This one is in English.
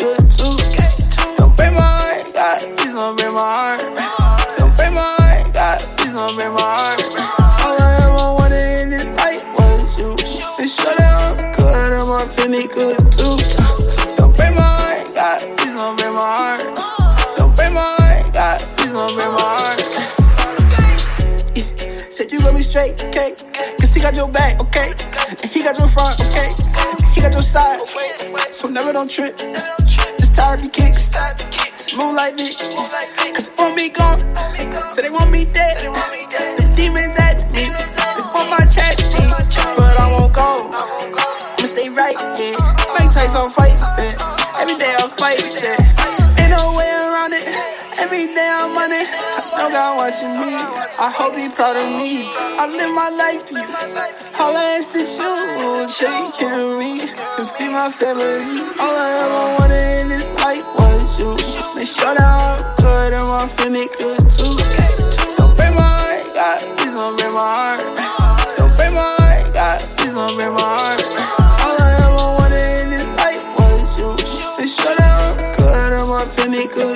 could too. Don't break my heart, God, break my heart. Don't break my heart, God, break my heart. All I ever wanted in this life was you. I'm good and my Finny good too. Don't break my heart, God, please don't break my heart. Don't break my heart, God, please don't break my heart. Yeah. Said you me straight, okay? Cause he got your back, okay? And he got your front, okay? He got your side. So never don't trip. Just tired of kicks. Moonlight Vic. Cause they want me gone. So they want me dead. Every day I'm on it. I know God watching me. I hope he proud of me. I live my life for you. All I ask that you take care of me and feed my family. All I ever wanted in this life was you. Make sure that I'm good and my family good too. Don't break my heart, God. Please don't break my heart. Don't break my heart, God. Please don't break my heart. All I ever wanted in this life was you. Make sure that I'm good and my family good